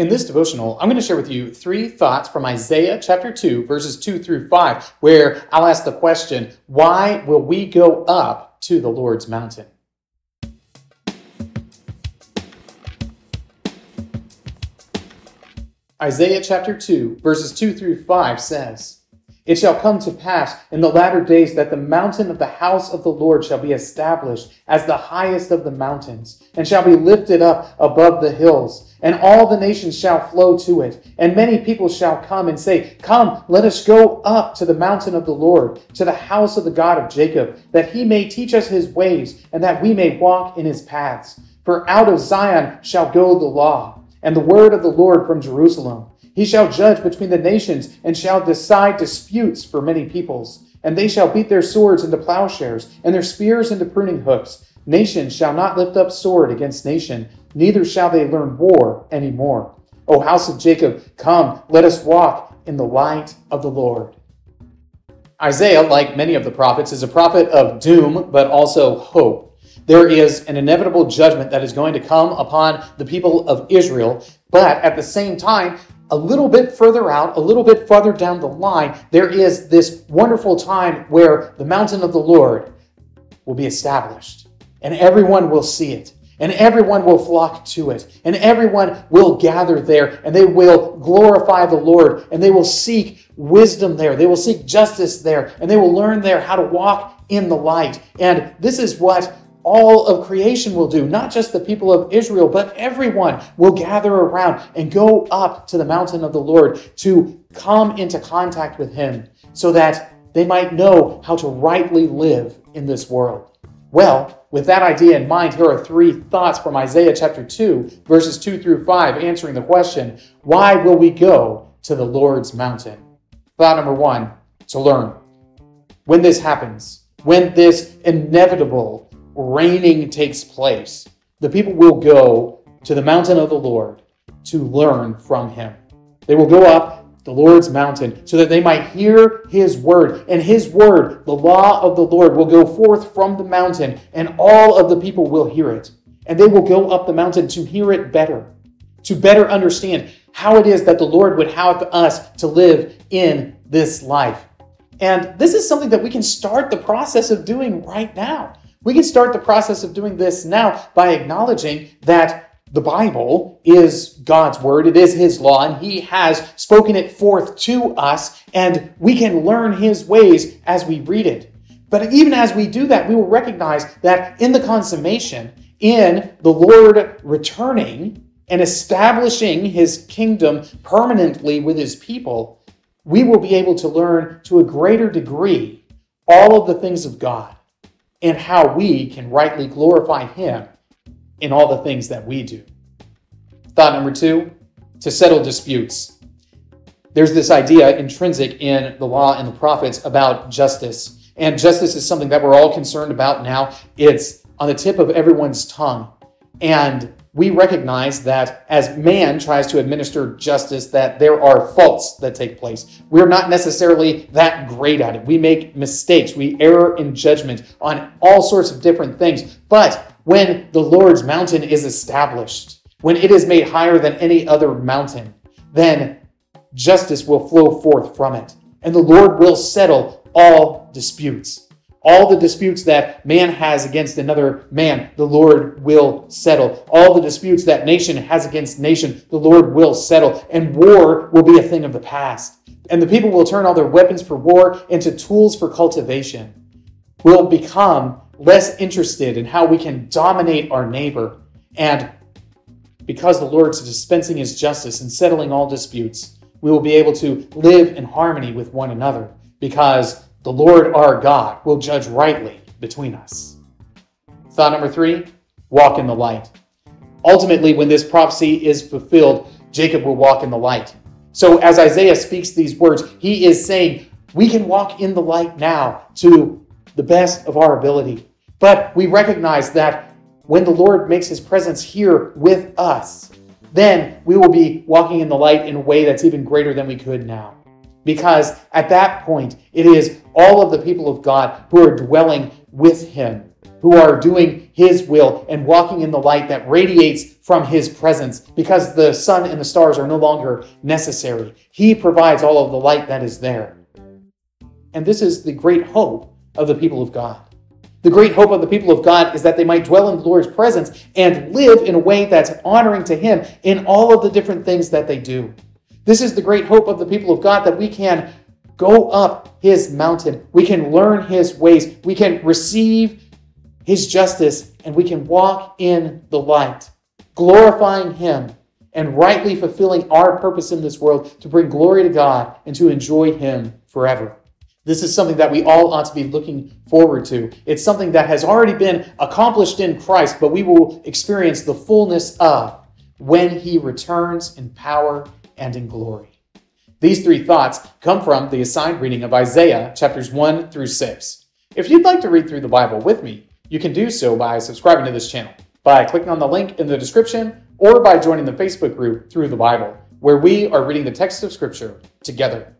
In this devotional, I'm going to share with you three thoughts from Isaiah chapter 2, verses 2 through 5, where I'll ask the question, Why will we go up to the Lord's mountain? Isaiah chapter 2, verses 2 through 5 says, it shall come to pass in the latter days that the mountain of the house of the Lord shall be established as the highest of the mountains, and shall be lifted up above the hills, and all the nations shall flow to it. And many people shall come and say, Come, let us go up to the mountain of the Lord, to the house of the God of Jacob, that he may teach us his ways, and that we may walk in his paths. For out of Zion shall go the law, and the word of the Lord from Jerusalem. He shall judge between the nations and shall decide disputes for many peoples. And they shall beat their swords into plowshares and their spears into pruning hooks. Nation shall not lift up sword against nation, neither shall they learn war any more. O house of Jacob, come, let us walk in the light of the Lord. Isaiah, like many of the prophets, is a prophet of doom, but also hope. There is an inevitable judgment that is going to come upon the people of Israel, but at the same time, a little bit further out, a little bit farther down the line, there is this wonderful time where the mountain of the Lord will be established and everyone will see it and everyone will flock to it and everyone will gather there and they will glorify the Lord and they will seek wisdom there. They will seek justice there and they will learn there how to walk in the light. And this is what all of creation will do, not just the people of Israel, but everyone will gather around and go up to the mountain of the Lord to come into contact with Him so that they might know how to rightly live in this world. Well, with that idea in mind, here are three thoughts from Isaiah chapter 2, verses 2 through 5, answering the question why will we go to the Lord's mountain? Thought number one to learn. When this happens, when this inevitable reigning takes place, the people will go to the mountain of the Lord to learn from him. They will go up the Lord's mountain so that they might hear his word. And his word, the law of the Lord, will go forth from the mountain, and all of the people will hear it. And they will go up the mountain to hear it better, to better understand how it is that the Lord would have us to live in this life. And this is something that we can start the process of doing right now. We can start the process of doing this now by acknowledging that the Bible is God's word, it is His law, and He has spoken it forth to us, and we can learn His ways as we read it. But even as we do that, we will recognize that in the consummation, in the Lord returning and establishing His kingdom permanently with His people, we will be able to learn to a greater degree all of the things of God and how we can rightly glorify Him in all the things that we do. Thought number two to settle disputes. There's this idea intrinsic in the law and the prophets about justice. And justice is something that we're all concerned about now. It's on the tip of everyone's tongue. And we recognize that as man tries to administer justice that there are faults that take place. We're not necessarily that great at it. We make mistakes. We err in judgment on all sorts of different things. But when the lord's mountain is established when it is made higher than any other mountain then justice will flow forth from it. And the lord will settle all disputes all the disputes that man has against another man, the Lord will settle. All the disputes that nation has against nation, the Lord will settle. And war will be a thing of the past. And the people will turn all their weapons for war into tools for cultivation. We'll become less interested in how we can dominate our neighbor. And because the Lord's dispensing his justice and settling all disputes, we will be able to live in harmony with one another because the Lord our God will judge rightly between us. Thought number three walk in the light. Ultimately, when this prophecy is fulfilled, Jacob will walk in the light. So, as Isaiah speaks these words, he is saying, We can walk in the light now to the best of our ability. But we recognize that when the Lord makes his presence here with us, then we will be walking in the light in a way that's even greater than we could now. Because at that point, it is all of the people of God who are dwelling with him who are doing His will and walking in the light that radiates from His presence because the sun and the stars are no longer necessary. He provides all of the light that is there. And this is the great hope of the people of God. The great hope of the people of God is that they might dwell in the Lord's presence and live in a way that's honoring to Him in all of the different things that they do. This is the great hope of the people of God that we can go up His mountain, we can learn His ways, we can receive His justice, and we can walk in the light, glorifying Him and rightly fulfilling our purpose in this world to bring glory to God and to enjoy Him forever. This is something that we all ought to be looking forward to. It's something that has already been accomplished in Christ, but we will experience the fullness of when he returns in power and in glory. These three thoughts come from the assigned reading of Isaiah chapters 1 through 6. If you'd like to read through the Bible with me, you can do so by subscribing to this channel, by clicking on the link in the description, or by joining the Facebook group Through the Bible, where we are reading the text of Scripture together.